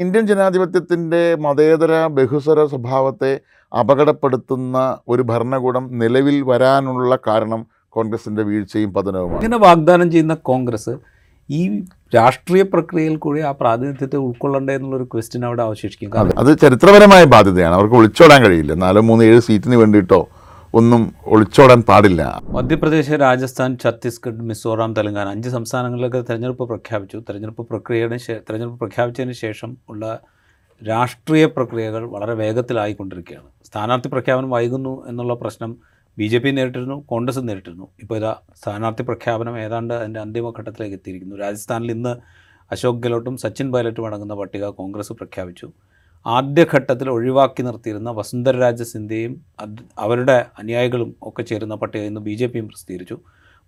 Indian ജനാധിപത്യത്തിന്റെ മതേതര ബഹുസ്വര സ്വഭാവത്തെ അപകടപ്പെടുത്തുന്ന ഒരു ഭരണകൂടം നിലവിൽ വരാനുള്ള കാരണം കോൺഗ്രസിന്റെ വീഴ്ചയും പതനവുമാണ്. ഇങ്ങനെ വാഗ്ദാനം ചെയ്യുന്ന കോൺഗ്രസ് ഈ രാഷ്ട്രീയ പ്രക്രിയയിൽ കൂടി ആ പ്രാതിനിധ്യത്തെ ഉൾക്കൊള്ളണ്ടേ എന്നുള്ളൊരു ക്വസ്റ്റ്യൻ അവിടെ അവശേഷിക്കും. അതെ അത് ചരിത്രപരമായ ബാധ്യതയാണ്. അവർക്ക് ഒളിച്ചോടാൻ കഴിയില്ല. നാലോ മൂന്ന് ഏഴ് സീറ്റിന് വേണ്ടിയിട്ടോ ഒന്നും ഒളിച്ചോടാൻ പാടില്ല. മധ്യപ്രദേശ് രാജസ്ഥാൻ ഛത്തീസ്ഗഡ് മിസോറാം തെലങ്കാന അഞ്ച് സംസ്ഥാനങ്ങളിലൊക്കെ തെരഞ്ഞെടുപ്പ് പ്രഖ്യാപിച്ചു. തെരഞ്ഞെടുപ്പ് പ്രക്രിയയുടെ തെരഞ്ഞെടുപ്പ് പ്രഖ്യാപിച്ചതിന് ശേഷം ഉള്ള രാഷ്ട്രീയ പ്രക്രിയകൾ വളരെ വേഗത്തിലായിക്കൊണ്ടിരിക്കുകയാണ്. സ്ഥാനാർത്ഥി പ്രഖ്യാപനം വൈകുന്നു എന്നുള്ള പ്രശ്നം ബി ജെ പി നേരിട്ടിരുന്നു കോൺഗ്രസ് നേരിട്ടിരുന്നു. ഇപ്പോൾ ഇതാ സ്ഥാനാർത്ഥി പ്രഖ്യാപനം ഏതാണ്ട് അതിന്റെ അന്തിമഘട്ടത്തിലേക്ക് എത്തിയിരിക്കുന്നു. രാജസ്ഥാനിൽ ഇന്ന് അശോക് ഗെഹ്ലോട്ടും സച്ചിൻ പൈലറ്റും അടങ്ങുന്ന പട്ടിക കോൺഗ്രസ് പ്രഖ്യാപിച്ചു. ആദ്യഘട്ടത്തിൽ ഒഴിവാക്കി നിർത്തിയിരുന്ന വസുന്ധര രാജ സിന്ധ്യയും അവരുടെ അനുയായികളും ഒക്കെ ചേരുന്ന പട്ടിക ഇന്ന് ബി ജെ പിയും പ്രസിദ്ധീകരിച്ചു.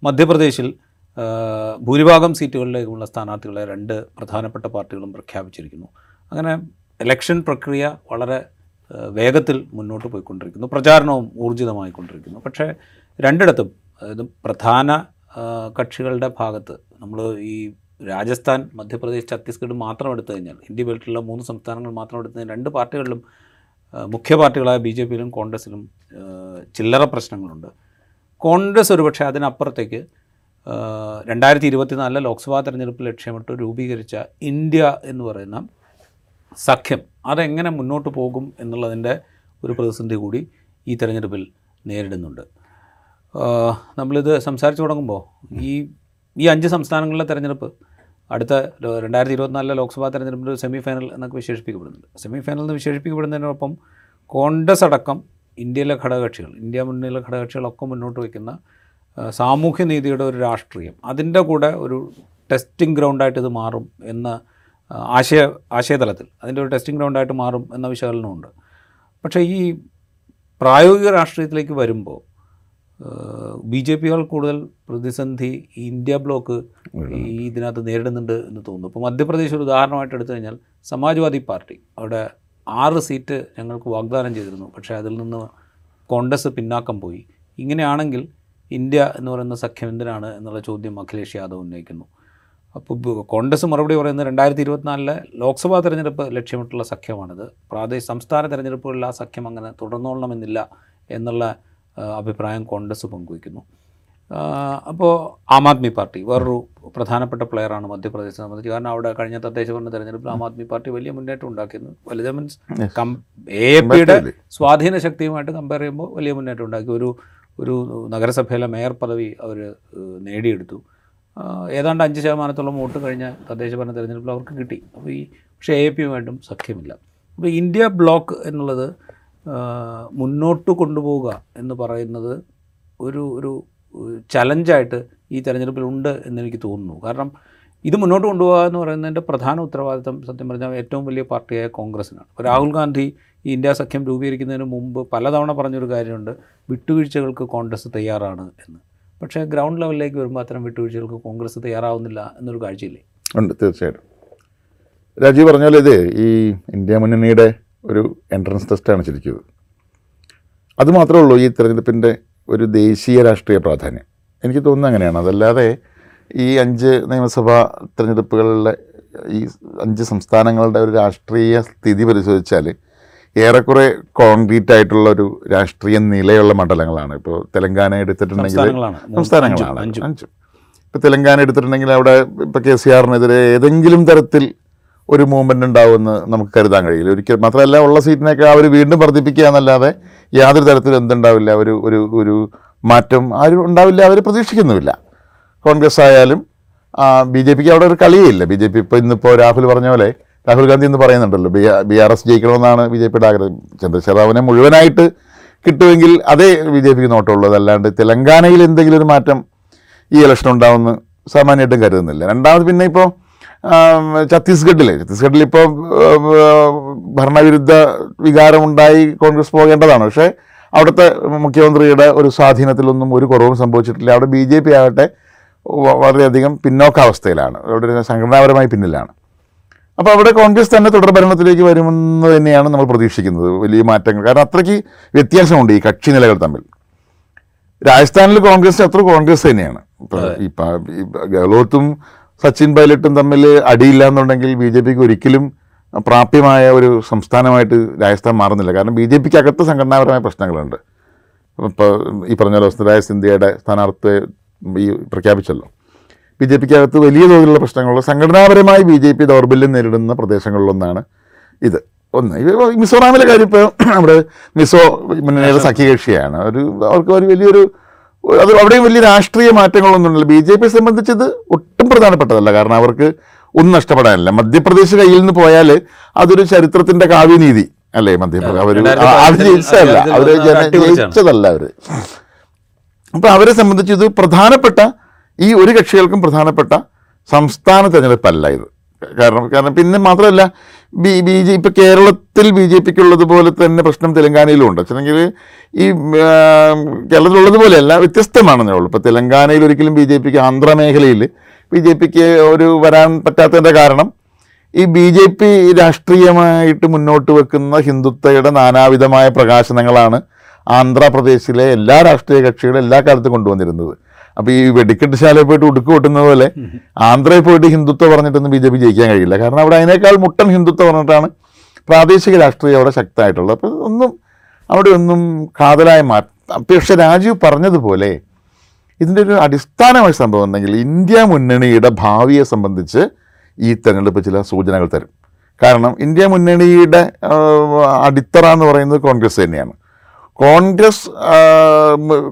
മധ്യപ്രദേശിൽ ഭൂരിഭാഗം സീറ്റുകളിലേക്കുള്ള സ്ഥാനാർത്ഥികളെ രണ്ട് പ്രധാനപ്പെട്ട പാർട്ടികളും പ്രഖ്യാപിച്ചിരിക്കുന്നു. അങ്ങനെ ഇലക്ഷൻ പ്രക്രിയ വളരെ വേഗത്തിൽ മുന്നോട്ട് പോയിക്കൊണ്ടിരിക്കുന്നു. പ്രചാരണവും ഊർജിതമായിക്കൊണ്ടിരിക്കുന്നു. പക്ഷേ രണ്ടിടത്തും അതായത് പ്രധാന കക്ഷികളുടെ ഭാഗത്ത് നമ്മൾ ഈ രാജസ്ഥാൻ മധ്യപ്രദേശ് ഛത്തീസ്ഗഡ് മാത്രം എടുത്തു കഴിഞ്ഞാൽ ഇന്ത്യ ബെൽറ്റിലുള്ള മൂന്ന് സംസ്ഥാനങ്ങൾ മാത്രം എടുത്തു കഴിഞ്ഞാൽ രണ്ട് പാർട്ടികളിലും മുഖ്യ പാർട്ടികളായ ബി ജെ പിയിലും കോൺഗ്രസിലും ചില്ലറ പ്രശ്നങ്ങളുണ്ട്. കോൺഗ്രസ് ഒരുപക്ഷെ അതിനപ്പുറത്തേക്ക് രണ്ടായിരത്തി ഇരുപത്തിനാലിലെ ലോക്സഭാ തെരഞ്ഞെടുപ്പ് ലക്ഷ്യമിട്ട് രൂപീകരിച്ച ഇന്ത്യ എന്ന് പറയുന്ന സഖ്യം അതെങ്ങനെ മുന്നോട്ട് പോകും എന്നുള്ളതിന്റെ ഒരു പ്രതിസന്ധി കൂടി ഈ തെരഞ്ഞെടുപ്പിൽ നേരിടുന്നുണ്ട്. നമ്മളിത് സംസാരിച്ചു തുടങ്ങുമ്പോൾ ഈ ഈ അഞ്ച് സംസ്ഥാനങ്ങളിലെ തെരഞ്ഞെടുപ്പ് അടുത്ത രണ്ടായിരത്തി ഇരുപത്തിനാലിലെ ലോക്സഭാ തെരഞ്ഞെടുപ്പിന്റെ ഒരു സെമി ഫൈനൽ എന്നൊക്കെ വിശേഷിപ്പിക്കപ്പെടുന്നുണ്ട്. സെമി ഫൈനൽ എന്ന് വിശേഷിപ്പിക്കപ്പെടുന്നതിനൊപ്പം കോൺഗ്രസ് അടക്കം ഇന്ത്യയിലെ ഘടകകക്ഷികൾ ഇന്ത്യ മുന്നിലെ ഘടകകക്ഷികളൊക്കെ മുന്നോട്ട് വയ്ക്കുന്ന സാമൂഹ്യനീതിയുടെ ഒരു രാഷ്ട്രീയം അതിന്റെ കൂടെ ഒരു ടെസ്റ്റിംഗ് ഗ്രൗണ്ടായിട്ട് ഇത് മാറും എന്ന ആശയ ആശയതലത്തിൽ അതിന്റെ ഒരു ടെസ്റ്റിംഗ് ഗ്രൗണ്ടായിട്ട് മാറും എന്ന വിശകലനമുണ്ട്. പക്ഷേ ഈ പ്രായോഗിക രാഷ്ട്രീയത്തിലേക്ക് വരുമ്പോൾ ബി ജെ പികൾ കൂടുതൽ പ്രതിസന്ധി ഇന്ത്യ ബ്ലോക്ക് ഈ ഇതിനകത്ത് നേരിടുന്നുണ്ട് എന്ന് തോന്നുന്നു. ഇപ്പോൾ മധ്യപ്രദേശ് ഒരു ഉദാഹരണമായിട്ട് എടുത്തു കഴിഞ്ഞാൽ സമാജ്വാദി പാർട്ടി അവിടെ ആറ് സീറ്റ് ഞങ്ങൾക്ക് വാഗ്ദാനം ചെയ്തിരുന്നു. പക്ഷേ അതിൽ നിന്ന് കോൺഗ്രസ് പിന്നാക്കം പോയി. ഇങ്ങനെയാണെങ്കിൽ ഇന്ത്യ എന്ന് പറയുന്ന സഖ്യം എന്തിനാണ് എന്നുള്ള ചോദ്യം അഖിലേഷ് യാദവ് ഉന്നയിക്കുന്നു. അപ്പോൾ കോൺഗ്രസ് മറുപടി പറയുന്നത് രണ്ടായിരത്തി ഇരുപത്തിനാലിലെ ലോക്സഭാ തെരഞ്ഞെടുപ്പ് ലക്ഷ്യമിട്ടുള്ള സഖ്യമാണിത്. പ്രാദേശിക സംസ്ഥാന തെരഞ്ഞെടുപ്പുകളിൽ ആ സഖ്യം അങ്ങനെ തുടർന്നോളണമെന്നില്ല എന്നുള്ള അഭിപ്രായം കോൺഗ്രസ് പങ്കുവയ്ക്കുന്നു. അപ്പോൾ ആം ആദ്മി പാർട്ടി വേറൊരു പ്രധാനപ്പെട്ട പ്ലെയറാണ് മധ്യപ്രദേശ് സംബന്ധിച്ച്. കാരണം അവിടെ കഴിഞ്ഞ തദ്ദേശ ഭരണ തെരഞ്ഞെടുപ്പിൽ ആം ആദ്മി പാർട്ടി വലിയ മുന്നേറ്റം ഉണ്ടാക്കിയിരുന്നു. വലുത് മീൻസ്. കം എ പിയുടെ സ്വാധീന ശക്തിയുമായിട്ട് കമ്പയർ ചെയ്യുമ്പോൾ വലിയ മുന്നേറ്റം ഉണ്ടാക്കി. ഒരു ഒരു നഗരസഭയിലെ മേയർ പദവി അവർ നേടിയെടുത്തു. ഏതാണ്ട് അഞ്ച് ശതമാനത്തോളം വോട്ട് കഴിഞ്ഞ തദ്ദേശ ഭരണ തെരഞ്ഞെടുപ്പിൽ അവർക്ക് കിട്ടി. അപ്പോൾ ഈ പക്ഷേ എ പി യുമായിട്ടും സഖ്യമില്ല. അപ്പോൾ ഇന്ത്യ ബ്ലോക്ക് എന്നുള്ളത് മുന്നോട്ട് കൊണ്ടുപോവുക എന്ന് പറയുന്നത് ഒരു ഒരു ചലഞ്ചായിട്ട് ഈ തെരഞ്ഞെടുപ്പിൽ ഉണ്ട് എന്നെനിക്ക് തോന്നുന്നു. കാരണം ഇത് മുന്നോട്ട് കൊണ്ടുപോകുക എന്ന് പറയുന്നതിന്റെ പ്രധാന ഉത്തരവാദിത്തം സത്യം പറഞ്ഞാൽ ഏറ്റവും വലിയ പാർട്ടിയായ കോൺഗ്രസിനാണ് രാഹുൽ ഗാന്ധി ഈ ഇന്ത്യ സഖ്യം രൂപീകരിക്കുന്നതിന് മുമ്പ് പലതവണ പറഞ്ഞൊരു കാര്യമുണ്ട് വിട്ടുവീഴ്ചകൾക്ക് കോൺഗ്രസ് തയ്യാറാണ് എന്ന്. പക്ഷേ ഗ്രൗണ്ട് ലെവലിലേക്ക് വരുമ്പോൾ അത്തരം വിട്ടുവീഴ്ചകൾക്ക് കോൺഗ്രസ് തയ്യാറാവുന്നില്ല എന്നൊരു കാഴ്ചയില്ലേ? ഉണ്ട് തീർച്ചയായിട്ടും. രാജീവ് പറഞ്ഞ പോലെ ഇത് ഈ ഇന്ത്യ മുന്നണിയുടെ ഒരു എൻട്രൻസ് ടെസ്റ്റാണ് ശരിക്കും. അത് മാത്രമേ ഉള്ളൂ ഈ തെരഞ്ഞെടുപ്പിന്റെ ഒരു ദേശീയ രാഷ്ട്രീയ പ്രാധാന്യം. എനിക്ക് തോന്നുന്നത് അങ്ങനെയാണ്. അതല്ലാതെ ഈ അഞ്ച് നിയമസഭാ തിരഞ്ഞെടുപ്പുകളിലെ ഈ അഞ്ച് സംസ്ഥാനങ്ങളുടെ ഒരു രാഷ്ട്രീയ സ്ഥിതി പരിശോധിച്ചാൽ ഏറെക്കുറെ കോൺക്രീറ്റ് ആയിട്ടുള്ള ഒരു രാഷ്ട്രീയ നിലയുള്ള മണ്ഡലങ്ങളാണ്. ഇപ്പോൾ തെലങ്കാന എടുത്തിട്ടുണ്ടെങ്കിൽ സംസ്ഥാനങ്ങളാണ്. അഞ്ചും. ഇപ്പോൾ തെലങ്കാന എടുത്തിട്ടുണ്ടെങ്കിൽ അവിടെ ഇപ്പോൾ കെ സി ആറിനെതിരെ ഏതെങ്കിലും തരത്തിൽ ഒരു മൂവ്മെന്റ് ഉണ്ടാവുമെന്ന് നമുക്ക് കരുതാൻ കഴിയില്ല. ഒരിക്കലും മാത്രമല്ല ഉള്ള സീറ്റിനൊക്കെ അവർ വീണ്ടും വർദ്ധിപ്പിക്കുക എന്നല്ലാതെ യാതൊരു തരത്തിലും എന്തുണ്ടാവില്ല. ഒരു ഒരു ഒരു മാറ്റം ആരും ഉണ്ടാവില്ല അവർ പ്രതീക്ഷിക്കുന്നുമില്ല. കോൺഗ്രസ് ആയാലും ബി ജെ പിക്ക് അവിടെ ഒരു കളിയേ ഇല്ല ബി ജെ പി ഇപ്പോൾ ഇന്നിപ്പോൾ രാഹുൽ പറഞ്ഞ പോലെ രാഹുൽ ഗാന്ധി എന്ന് പറയുന്നുണ്ടല്ലോ ബി ബി ആർ എസ് ജയിക്കണമെന്നാണ് ബി ജെ പിയുടെ ആഗ്രഹം. ചന്ദ്രശേഖർ റാവുവിനെ മുഴുവനായിട്ട് കിട്ടുമെങ്കിൽ അതേ ബി ജെ പിക്ക് നോട്ടമുള്ളൂ. അതല്ലാണ്ട് തെലങ്കാനയിൽ എന്തെങ്കിലും ഒരു മാറ്റം ഈ ഇലക്ഷൻ ഉണ്ടാവുമെന്ന് സാമാന്യമായിട്ടും കരുതുന്നില്ല. രണ്ടാമത് പിന്നെ ഇപ്പോൾ ഛത്തീസ്ഗഡിൽ ഛത്തീസ്ഗഡിൽ ഇപ്പോൾ ഭരണവിരുദ്ധ വികാരമുണ്ടായി കോൺഗ്രസ് പോകേണ്ടതാണ്. പക്ഷേ അവിടുത്തെ മുഖ്യമന്ത്രിയുടെ ഒരു സ്വാധീനത്തിലൊന്നും ഒരു കുറവും സംഭവിച്ചിട്ടില്ല. അവിടെ ബി ജെ പി ആകട്ടെ വളരെയധികം പിന്നോക്കാവസ്ഥയിലാണ്. അവിടെ സംഘടനാപരമായി പിന്നിലാണ്. അപ്പോൾ അവിടെ കോൺഗ്രസ് തന്നെ തുടർ ഭരണത്തിലേക്ക് വരുമെന്ന് തന്നെയാണ് നമ്മൾ പ്രതീക്ഷിക്കുന്നത്. വലിയ മാറ്റങ്ങൾ. കാരണം അത്രയ്ക്ക് വ്യത്യാസമുണ്ട് ഈ കക്ഷി നിലകൾ തമ്മിൽ. രാജസ്ഥാനിൽ കോൺഗ്രസ് അത്ര കോൺഗ്രസ് തന്നെയാണ്. ഇപ്പം ഗെഹ്ലോട്ടും സച്ചിൻ പൈലറ്റും തമ്മിൽ അടിയില്ല എന്നുണ്ടെങ്കിൽ ബി ജെ പിക്ക് ഒരിക്കലും പ്രാപ്യമായ ഒരു സംസ്ഥാനമായിട്ട് രാജസ്ഥാൻ മാറുന്നില്ല. കാരണം ബി ജെ പിക്ക് അകത്ത് സംഘടനാപരമായ പ്രശ്നങ്ങളുണ്ട്. ഇപ്പോൾ ഈ പറഞ്ഞ പോലെ വസുന്ധരായ സിന്ധ്യയുടെ സ്ഥാനാർത്ഥിയെ ഈ പ്രഖ്യാപിച്ചല്ലോ. ബി ജെ പിക്ക് അകത്ത് വലിയ തോതിലുള്ള പ്രശ്നങ്ങളുള്ള സംഘടനാപരമായി ബി ജെ പി ദൗർബല്യം നേരിടുന്ന പ്രദേശങ്ങളിലൊന്നാണ് ഇത്. ഒന്ന് മിസോറാമിലെ കാര്യം ഇപ്പോൾ നമ്മുടെ മിസോ മുന്നണിയുടെ സഖ്യകക്ഷിയാണ്. ഒരു അവർക്ക് ഒരു വലിയൊരു അത് അവിടെയും വലിയ രാഷ്ട്രീയ മാറ്റങ്ങളൊന്നുമില്ല ബി ജെ പിയെ സംബന്ധിച്ചത് ഒട്ടും പ്രധാനപ്പെട്ടതല്ല. കാരണം അവർക്ക് ഒന്നും നഷ്ടപ്പെടാനില്ല. മധ്യപ്രദേശ് കയ്യിൽ നിന്ന് പോയാൽ അതൊരു ചരിത്രത്തിന്റെ കാവ്യനീതി അല്ലേ മധ്യപ്രദേശ്? അവർ അവർ ജയിച്ചതല്ല. അവർ ജന ജയിച്ചതല്ല അവർ അപ്പൊ അവരെ സംബന്ധിച്ച് ഇത് പ്രധാനപ്പെട്ട ഈ ഒരു കക്ഷികൾക്കും പ്രധാനപ്പെട്ട സംസ്ഥാന തെരഞ്ഞെടുപ്പല്ല ഇത്. കാരണം കാരണം പിന്നെ മാത്രമല്ല ബി ബി ജെ ഇപ്പം കേരളത്തിൽ ബി ജെ പിക്ക് ഉള്ളതുപോലെ തന്നെ പ്രശ്നം തെലങ്കാനയിലും ഉണ്ട്. വെച്ചിട്ടുണ്ടെങ്കിൽ ഈ കേരളത്തിലുള്ളതുപോലെയല്ല വ്യത്യസ്തമാണെന്നേ ഉള്ളൂ. ഇപ്പോൾ തെലങ്കാനയിൽ ഒരിക്കലും ബി ജെ പിക്ക് ആന്ധ്ര മേഖലയിൽ ബി ജെ പിക്ക് ഒരു വരാൻ പറ്റാത്തതിന്റെ കാരണം ഈ ബി ജെ പി രാഷ്ട്രീയമായിട്ട് മുന്നോട്ട് വെക്കുന്ന ഹിന്ദുത്വയുടെ നാനാവിധമായ പ്രകാശനങ്ങളാണ് ആന്ധ്രാപ്രദേശിലെ എല്ലാ രാഷ്ട്രീയ കക്ഷികളും എല്ലാ കാലത്തും കൊണ്ടുവന്നിരുന്നത്. അപ്പോൾ ഈ വെടിക്കെട്ട് ശാലയിൽ പോയിട്ട് ഉടുക്ക് കൊട്ടുന്ന പോലെ ആന്ധ്രയിൽ പോയിട്ട് ഹിന്ദുത്വം പറഞ്ഞിട്ടൊന്നും ബി ജെ പി ജയിക്കാൻ കഴിയില്ല. കാരണം അവിടെ അതിനേക്കാൾ മുട്ടൻ ഹിന്ദുത്വം പറഞ്ഞിട്ടാണ് പ്രാദേശിക രാഷ്ട്രീയം അവിടെ ശക്തമായിട്ടുള്ളത്. അപ്പോൾ ഒന്നും അവിടെ ഒന്നും കാതലായ മാറ്റം പക്ഷെ രാജീവ് പറഞ്ഞതുപോലെ ഇതിന്റെ ഒരു അടിസ്ഥാനമായ സംഭവം ഉണ്ടെങ്കിൽ ഇന്ത്യ മുന്നണിയുടെ ഭാവിയെ സംബന്ധിച്ച് ഈ തെരഞ്ഞെടുപ്പ് ചില സൂചനകൾ തരും. കാരണം ഇന്ത്യ മുന്നണിയുടെ അടിത്തറ എന്ന് പറയുന്നത് കോൺഗ്രസ് തന്നെയാണ്. കോൺഗ്രസ്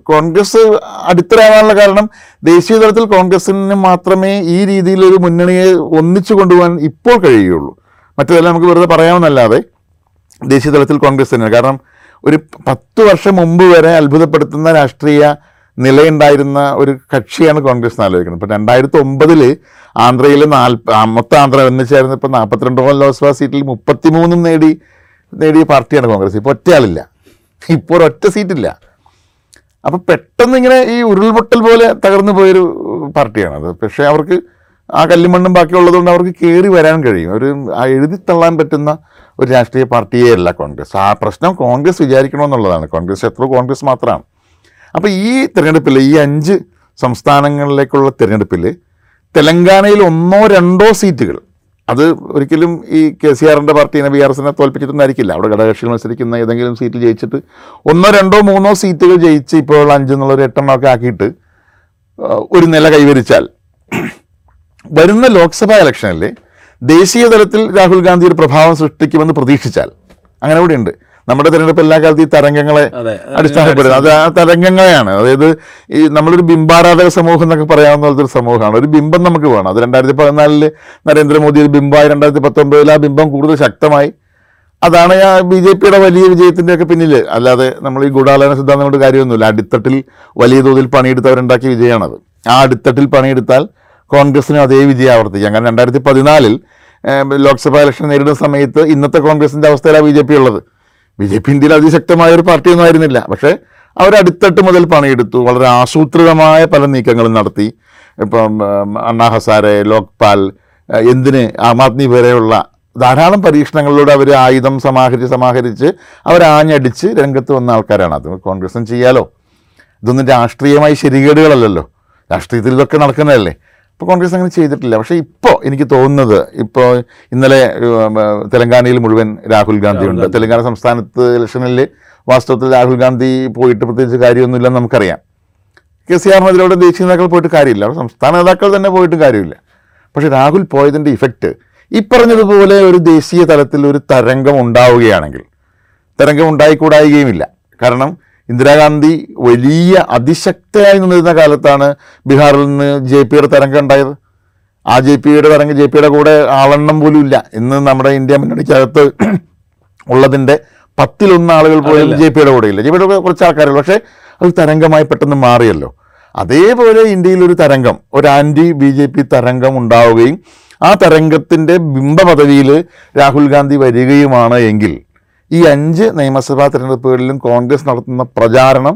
കോൺഗ്രസ് അടിത്തരാകാനുള്ള കാരണം ദേശീയ തലത്തിൽ കോൺഗ്രസിന് മാത്രമേ ഈ രീതിയിലൊരു മുന്നണിയെ ഒന്നിച്ചു കൊണ്ടുപോകാൻ ഇപ്പോൾ കഴിയുകയുള്ളൂ. മറ്റേതെല്ലാം നമുക്ക് വെറുതെ പറയാമെന്നല്ലാതെ ദേശീയ തലത്തിൽ കോൺഗ്രസ് തന്നെയാണ് കാരണം ഒരു പത്ത് വർഷം മുമ്പ് വരെ അത്ഭുതപ്പെടുത്തുന്ന രാഷ്ട്രീയ നിലയുണ്ടായിരുന്ന ഒരു കക്ഷിയാണ് കോൺഗ്രസ് എന്ന് ആലോചിക്കുന്നത്. ഇപ്പം രണ്ടായിരത്തി ഒമ്പതിൽ ആന്ധ്രയിൽ നാൽപ്പ മൊത്തം ആന്ധ്ര ഒന്നിച്ചായിരുന്നു. ഇപ്പം നാൽപ്പത്തിരണ്ടോളം ലോക്സഭാ സീറ്റിൽ മുപ്പത്തിമൂന്നും നേടി നേടിയ പാർട്ടിയാണ് കോൺഗ്രസ്. ഇപ്പോൾ ഒറ്റയാളില്ല. ഇപ്പോൾ ഒറ്റ സീറ്റില്ല. അപ്പോൾ പെട്ടെന്ന് ഇങ്ങനെ ഈ ഉരുൾപൊട്ടൽ പോലെ തകർന്നു പോയൊരു പാർട്ടിയാണത് പക്ഷേ അവർക്ക് ആ കല്ലുമണ്ണും ബാക്കിയുള്ളതുകൊണ്ട് അവർക്ക് കയറി വരാൻ കഴിയും. ഒരു ആ എഴുതി തള്ളാൻ പറ്റുന്ന ഒരു രാഷ്ട്രീയ പാർട്ടിയേ അല്ല കോൺഗ്രസ്. ആ പ്രശ്നം കോൺഗ്രസ് വിചാരിക്കണമെന്നുള്ളതാണ്. കോൺഗ്രസ് എത്ര കോൺഗ്രസ് മാത്രമാണ്. അപ്പോൾ ഈ തിരഞ്ഞെടുപ്പിൽ ഈ അഞ്ച് സംസ്ഥാനങ്ങളിലേക്കുള്ള തിരഞ്ഞെടുപ്പിൽ തെലങ്കാനയിൽ ഒന്നോ രണ്ടോ സീറ്റുകൾ അത് ഒരിക്കലും ഈ കെ സി ആറിന്റെ പാർട്ടീനെ ബി ആർ എസിനെ തോൽപ്പിച്ചിട്ടൊന്നായിരിക്കില്ല. അവിടെ ഘടകകക്ഷികൾ മത്സരിക്കുന്ന ഏതെങ്കിലും സീറ്റിൽ ജയിച്ചിട്ട് ഒന്നോ രണ്ടോ മൂന്നോ സീറ്റുകൾ ജയിച്ച് ഇപ്പോൾ അഞ്ചെന്നുള്ള ഒരു എട്ടെണ്ണമൊക്കെ ആക്കിയിട്ട് ഒരു നില കൈവരിച്ചാൽ വരുന്ന ലോക്സഭാ ഇലക്ഷനിൽ ദേശീയ തലത്തിൽ രാഹുൽ ഗാന്ധി ഒരു പ്രഭാവം സൃഷ്ടിക്കുമെന്ന് പ്രതീക്ഷിച്ചാൽ അങ്ങനെ കൂടി ഉണ്ട് നമ്മുടെ തിരഞ്ഞെടുപ്പ് എല്ലാ കാലത്തും ഈ തരംഗങ്ങളെ അടിസ്ഥാനപ്പെടുന്നത്. അത് ആ തരംഗങ്ങളെയാണ്. അതായത് ഈ നമ്മളൊരു ബിംബാരാധക സമൂഹം എന്നൊക്കെ പറയാവുന്ന പോലത്തെ ഒരു സമൂഹമാണ്. ഒരു ബിംബം നമുക്ക് വേണം. അത് രണ്ടായിരത്തി പതിനാലിൽ നരേന്ദ്രമോദി ഒരു ബിംബായി രണ്ടായിരത്തി പത്തൊമ്പതിൽ ആ ബിംബം കൂടുതൽ ശക്തമായി. അതാണ് ആ ബി ജെ പിയുടെ വലിയ വിജയത്തിന്റെയൊക്കെ പിന്നിൽ അല്ലാതെ നമ്മൾ ഈ ഗൂഢാലോചന സിദ്ധാന്തം കൊണ്ട് കാര്യമൊന്നുമില്ല. അടിത്തട്ടിൽ വലിയ തോതിൽ പണിയെടുത്തവരുണ്ടാക്കിയ വിജയമാണത്. ആ അടിത്തട്ടിൽ പണിയെടുത്താൽ കോൺഗ്രസിന് അതേ വിജയം ആവർത്തിക്കാം. കാരണം രണ്ടായിരത്തി പതിനാലിൽ ലോക്സഭാ ഇലക്ഷൻ നേരിടുന്ന സമയത്ത് ഇന്നത്തെ കോൺഗ്രസിന്റെ അവസ്ഥയിലാണ് ബി ജെ പി ഉള്ളത്. ബി ജെ പി ഇന്ത്യയിൽ അതിശക്തമായ ഒരു പാർട്ടിയൊന്നും ആയിരുന്നില്ല. പക്ഷേ അവർ അടുത്തട്ട് മുതൽ പണിയെടുത്തു. വളരെ ആസൂത്രിതമായ പല നീക്കങ്ങളും നടത്തി. ഇപ്പം അണ്ണാ ഹസാരെ ലോക്പാൽ എന്തിന് ആം ആദ്മി വരെയുള്ള ധാരാളം പരീക്ഷണങ്ങളിലൂടെ അവർ ആയുധം സമാഹരിച്ച് സമാഹരിച്ച് അവർ ആഞ്ഞടിച്ച് രംഗത്ത് വന്ന ആൾക്കാരാണ്. അത് കോൺഗ്രസും ചെയ്യാലോ. ഇതൊന്നും രാഷ്ട്രീയമായി ശരികേടുകളല്ലല്ലോ. രാഷ്ട്രീയത്തിൽ ഇതൊക്കെ നടക്കുന്നതല്ലേ. ഇപ്പോൾ കോൺഗ്രസ് അങ്ങനെ ചെയ്തിട്ടില്ല. പക്ഷേ ഇപ്പോൾ എനിക്ക് തോന്നുന്നത് ഇപ്പോൾ ഇന്നലെ തെലങ്കാനയിൽ മുഴുവൻ രാഹുൽ ഗാന്ധി ഉണ്ട്. തെലങ്കാന സംസ്ഥാനത്ത് ഇലക്ഷനിൽ വാസ്തവത്തിൽ രാഹുൽ ഗാന്ധി പോയിട്ട് പ്രത്യേകിച്ച് കാര്യമൊന്നുമില്ലെന്ന് നമുക്കറിയാം. കെ സി ആറിനെതിരെ ദേശീയ നേതാക്കൾ പോയിട്ട് കാര്യമില്ല. അവിടെ സംസ്ഥാന നേതാക്കൾ തന്നെ പോയിട്ട് കാര്യമില്ല. പക്ഷേ രാഹുൽ പോയതിന്റെ ഇഫക്റ്റ് ഈ പറഞ്ഞതുപോലെ ഒരു ദേശീയ തലത്തിൽ ഒരു തരംഗം ഉണ്ടാവുകയാണെങ്കിൽ തരംഗം ഉണ്ടായിക്കൂടായികയുമില്ല. കാരണം ഇന്ദിരാഗാന്ധി വലിയ അതിശക്തയായി നിന്നിരുന്ന കാലത്താണ് ബീഹാറിൽ നിന്ന് ജെ പിയുടെ തരംഗം ഉണ്ടായത്. ആ ജെ പിയുടെ തരംഗം ജെ പിയുടെ കൂടെ ആളെണ്ണം പോലും ഇല്ല. ഇന്ന് നമ്മുടെ ഇന്ത്യ മുന്നണിക്കകത്ത് ഉള്ളതിന്റെ പത്തിലൊന്ന് ആളുകൾ പോലും ജെ പിയുടെ കൂടെ ഇല്ല. ജെ പിയുടെ കൂടെ കുറച്ച് ആൾക്കാരുള്ളൂ പക്ഷേ അത് തരംഗമായി പെട്ടെന്ന് മാറിയല്ലോ. അതേപോലെ ഇന്ത്യയിൽ ഒരു തരംഗം ഒരു ആന്റി ബി ജെ പി തരംഗം ഉണ്ടാവുകയും ആ തരംഗത്തിന്റെ ബിംബ പദവിയിൽ രാഹുൽ ഗാന്ധി വരികയുമാണ് എങ്കിൽ ഈ അഞ്ച് നിയമസഭാ തെരഞ്ഞെടുപ്പുകളിലും കോൺഗ്രസ് നടത്തുന്ന പ്രചാരണം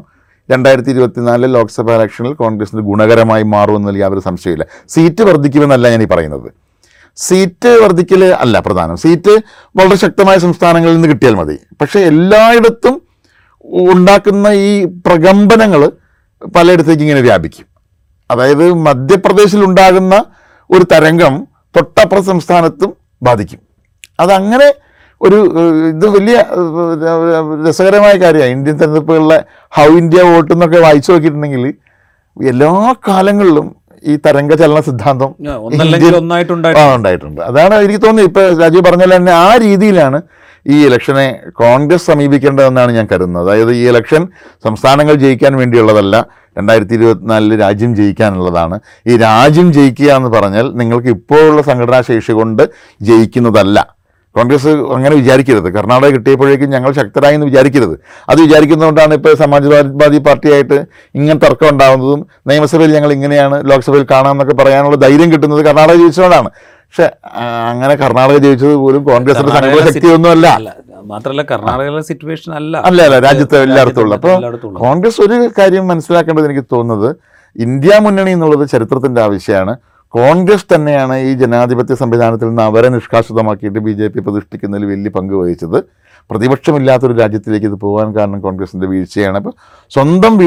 രണ്ടായിരത്തി ഇരുപത്തിനാലിലെ ലോക്സഭാ ഇലക്ഷനിൽ കോൺഗ്രസിന് ഗുണകരമായി മാറുമെന്നതിൽ യാതൊരു സംശയമില്ല സീറ്റ് വർദ്ധിക്കുമെന്നല്ല ഞാൻ ഈ പറയുന്നത്. സീറ്റ് വർദ്ധിക്കൽ അല്ല പ്രധാനം. സീറ്റ് വളരെ ശക്തമായ സംസ്ഥാനങ്ങളിൽ നിന്ന് കിട്ടിയാൽ മതി. പക്ഷേ എല്ലായിടത്തും ഉണ്ടാക്കുന്ന ഈ പ്രകമ്പനങ്ങൾ പലയിടത്തേക്ക് ഇങ്ങനെ വ്യാപിക്കും. അതായത് മധ്യപ്രദേശിൽ ഉണ്ടാകുന്ന ഒരു തരംഗം തൊട്ടപ്പുറ സംസ്ഥാനത്തും ബാധിക്കും. അതങ്ങനെ ഒരു ഇത് വലിയ രസകരമായ കാര്യമാണ്. ഇന്ത്യൻ തെരഞ്ഞെടുപ്പുകളിലെ ഹൗ ഇന്ത്യ വോട്ട് എന്നൊക്കെ വായിച്ചു നോക്കിയിട്ടുണ്ടെങ്കിൽ എല്ലാ കാലങ്ങളിലും ഈ തരംഗ ചലന സിദ്ധാന്തം ഉണ്ടായിട്ടുണ്ട്. അതാണ് എനിക്ക് തോന്നുന്നത് ഇപ്പൊ രാജീവ് പറഞ്ഞ പോലെ തന്നെ ആ രീതിയിലാണ് ഈ ഇലക്ഷനെ കോൺഗ്രസ് സമീപിക്കേണ്ടതെന്നാണ് ഞാൻ കരുതുന്നത്. അതായത് ഈ ഇലക്ഷൻ സംസ്ഥാനങ്ങൾ ജയിക്കാൻ വേണ്ടിയുള്ളതല്ല രണ്ടായിരത്തി ഇരുപത്തിനാലിൽ രാജ്യം ജയിക്കാനുള്ളതാണ്. ഈ രാജ്യം ജയിക്കുക എന്ന് പറഞ്ഞാൽ നിങ്ങൾക്ക് ഇപ്പോഴുള്ള സംഘടനാ ശേഷി കൊണ്ട് ജയിക്കുന്നതല്ല. കോൺഗ്രസ് അങ്ങനെ വിചാരിക്കരുത്. കർണാടക കിട്ടിയപ്പോഴേക്കും ഞങ്ങൾ ശക്തരായി എന്ന് വിചാരിക്കരുത്. അത് വിചാരിക്കുന്നതുകൊണ്ടാണ് ഇപ്പോൾ സമാജ്വാദി പാർട്ടിയായിട്ട് ഇങ്ങനെ തർക്കം ഉണ്ടാകുന്നതും നിയമസഭയിൽ ഞങ്ങൾ ഇങ്ങനെയാണ് ലോക്സഭയിൽ കാണാമെന്നൊക്കെ പറയാനുള്ള ധൈര്യം കിട്ടുന്നത് കർണാടക ജയിച്ചതുകൊണ്ടാണ്. പക്ഷെ അങ്ങനെ കർണാടക ജയിച്ചത് പോലും കോൺഗ്രസിന്റെ സംഘടന ശക്തിയൊന്നുമല്ല മാത്രമല്ല കർണാടകയിലെ സിറ്റുവേഷൻ അല്ല. അല്ല അല്ല രാജ്യത്ത് എല്ലായിടത്തും ഉള്ള. അപ്പോൾ കോൺഗ്രസ് ഒരു കാര്യം മനസ്സിലാക്കേണ്ടത് എനിക്ക് തോന്നുന്നത് ഇന്ത്യ മുന്നണി എന്നുള്ളത് ചരിത്രത്തിന്റെ ആവശ്യമാണ്. കോൺഗ്രസ് തന്നെയാണ് ഈ ജനാധിപത്യ സംവിധാനത്തിൽ നിന്ന് അവരെ നിഷ്കാസിതമാക്കിയിട്ട് ബി ജെ പി പ്രതിഷ്ഠിക്കുന്നതിൽ വലിയ പങ്ക് വഹിച്ചത്. പ്രതിപക്ഷമില്ലാത്തൊരു രാജ്യത്തിലേക്ക് ഇത് പോകാൻ കാരണം കോൺഗ്രസിന്റെ വീഴ്ചയാണ്. അപ്പോൾ സ്വന്തം വീഴ്ച